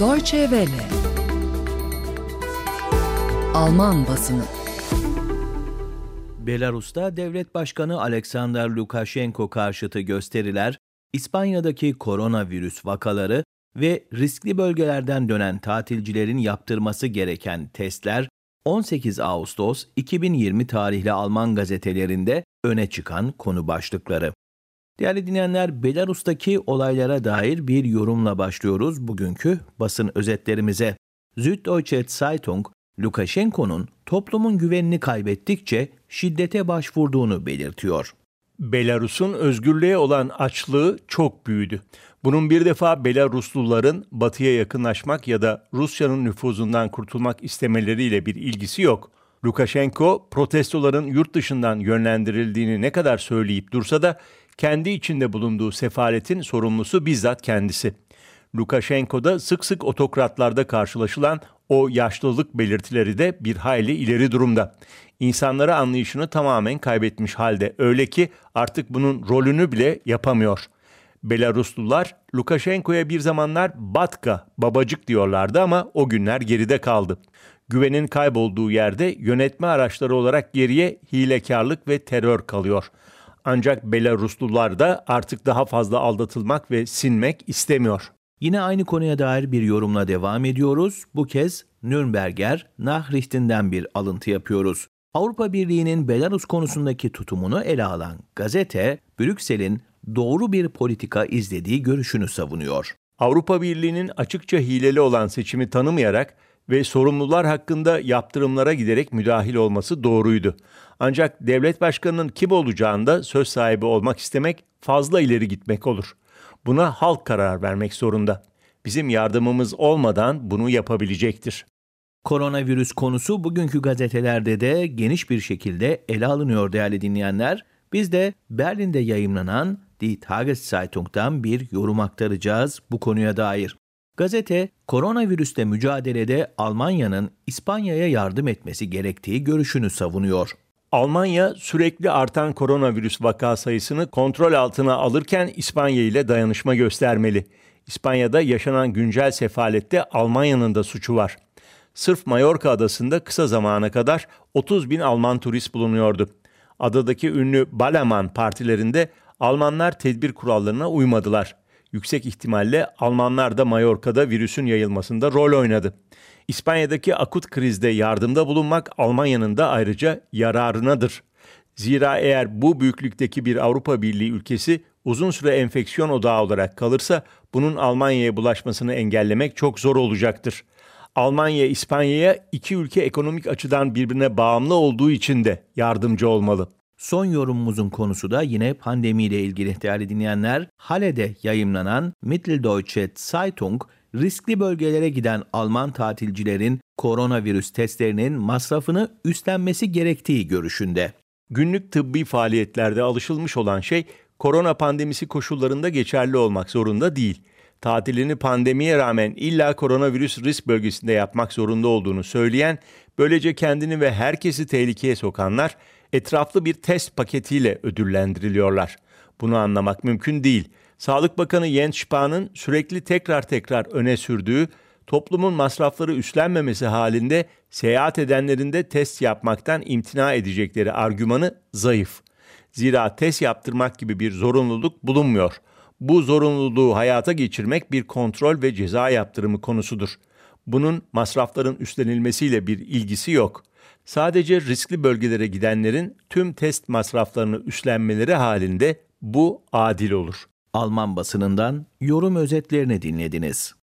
Deutsche Welle Alman basını Belarus'ta devlet başkanı Alexander Lukashenko karşıtı gösteriler, İspanya'daki koronavirüs vakaları ve riskli bölgelerden dönen tatilcilerin yaptırması gereken testler 18 Ağustos 2020 tarihli Alman gazetelerinde öne çıkan konu başlıkları. Değerli dinleyenler, Belarus'taki olaylara dair bir yorumla başlıyoruz bugünkü basın özetlerimize. Süddeutsche Zeitung, Lukashenko'nun toplumun güvenini kaybettikçe şiddete başvurduğunu belirtiyor. Belarus'un özgürlüğe olan açlığı çok büyüdü. Bunun bir defa Belarusluların batıya yakınlaşmak ya da Rusya'nın nüfuzundan kurtulmak istemeleriyle bir ilgisi yok. Lukashenko protestoların yurt dışından yönlendirildiğini ne kadar söyleyip dursa da kendi içinde bulunduğu sefaletin sorumlusu bizzat kendisi. Lukashenko'da sık sık otokratlarda karşılaşılan o yaşlılık belirtileri de bir hayli ileri durumda. İnsanlara anlayışını tamamen kaybetmiş halde öyle ki artık bunun rolünü bile yapamıyor. Belaruslular Lukashenko'ya bir zamanlar Batka, babacık diyorlardı ama o günler geride kaldı. Güvenin kaybolduğu yerde yönetme araçları olarak geriye hilekarlık ve terör kalıyor.'' Ancak Belaruslular da artık daha fazla aldatılmak ve sinmek istemiyor. Yine aynı konuya dair bir yorumla devam ediyoruz. Bu kez Nürnberger Nachrichten'den bir alıntı yapıyoruz. Avrupa Birliği'nin Belarus konusundaki tutumunu ele alan gazete, Brüksel'in doğru bir politika izlediği görüşünü savunuyor. Avrupa Birliği'nin açıkça hileli olan seçimi tanımayarak ve sorumlular hakkında yaptırımlara giderek müdahil olması doğruydu. Ancak devlet başkanının kim olacağında söz sahibi olmak istemek fazla ileri gitmek olur. Buna halk karar vermek zorunda. Bizim yardımımız olmadan bunu yapabilecektir. Koronavirüs konusu bugünkü gazetelerde de geniş bir şekilde ele alınıyor değerli dinleyenler. Biz de Berlin'de yayımlanan Die Tageszeitung'dan bir yorum aktaracağız bu konuya dair. Gazete, koronavirüsle mücadelede Almanya'nın İspanya'ya yardım etmesi gerektiği görüşünü savunuyor. Almanya sürekli artan koronavirüs vaka sayısını kontrol altına alırken İspanya ile dayanışma göstermeli. İspanya'da yaşanan güncel sefalette Almanya'nın da suçu var. Sırf Mallorca adasında kısa zamana kadar 30 bin Alman turist bulunuyordu. Adadaki ünlü Balaman partilerinde Almanlar tedbir kurallarına uymadılar yüksek ihtimalle Almanlar da Mallorca'da virüsün yayılmasında rol oynadı. İspanya'daki akut krizde yardımda bulunmak Almanya'nın da ayrıca yararınadır. Zira eğer bu büyüklükteki bir Avrupa Birliği ülkesi uzun süre enfeksiyon odağı olarak kalırsa bunun Almanya'ya bulaşmasını engellemek çok zor olacaktır. Almanya İspanya'ya iki ülke ekonomik açıdan birbirine bağımlı olduğu için de yardımcı olmalı. Son yorumumuzun konusu da yine pandemiyle ilgili değerli dinleyenler. Hale'de yayımlanan Mitteldeutsche Zeitung, riskli bölgelere giden Alman tatilcilerin koronavirüs testlerinin masrafını üstlenmesi gerektiği görüşünde. Günlük tıbbi faaliyetlerde alışılmış olan şey korona pandemisi koşullarında geçerli olmak zorunda değil. Tatilini pandemiye rağmen illa koronavirüs risk bölgesinde yapmak zorunda olduğunu söyleyen, böylece kendini ve herkesi tehlikeye sokanlar etraflı bir test paketiyle ödüllendiriliyorlar. Bunu anlamak mümkün değil. Sağlık Bakanı Jens Spahn'ın sürekli tekrar tekrar öne sürdüğü toplumun masrafları üstlenmemesi halinde seyahat edenlerin de test yapmaktan imtina edecekleri argümanı zayıf. Zira test yaptırmak gibi bir zorunluluk bulunmuyor. Bu zorunluluğu hayata geçirmek bir kontrol ve ceza yaptırımı konusudur. Bunun masrafların üstlenilmesiyle bir ilgisi yok. Sadece riskli bölgelere gidenlerin tüm test masraflarını üstlenmeleri halinde bu adil olur. Alman basınından yorum özetlerini dinlediniz.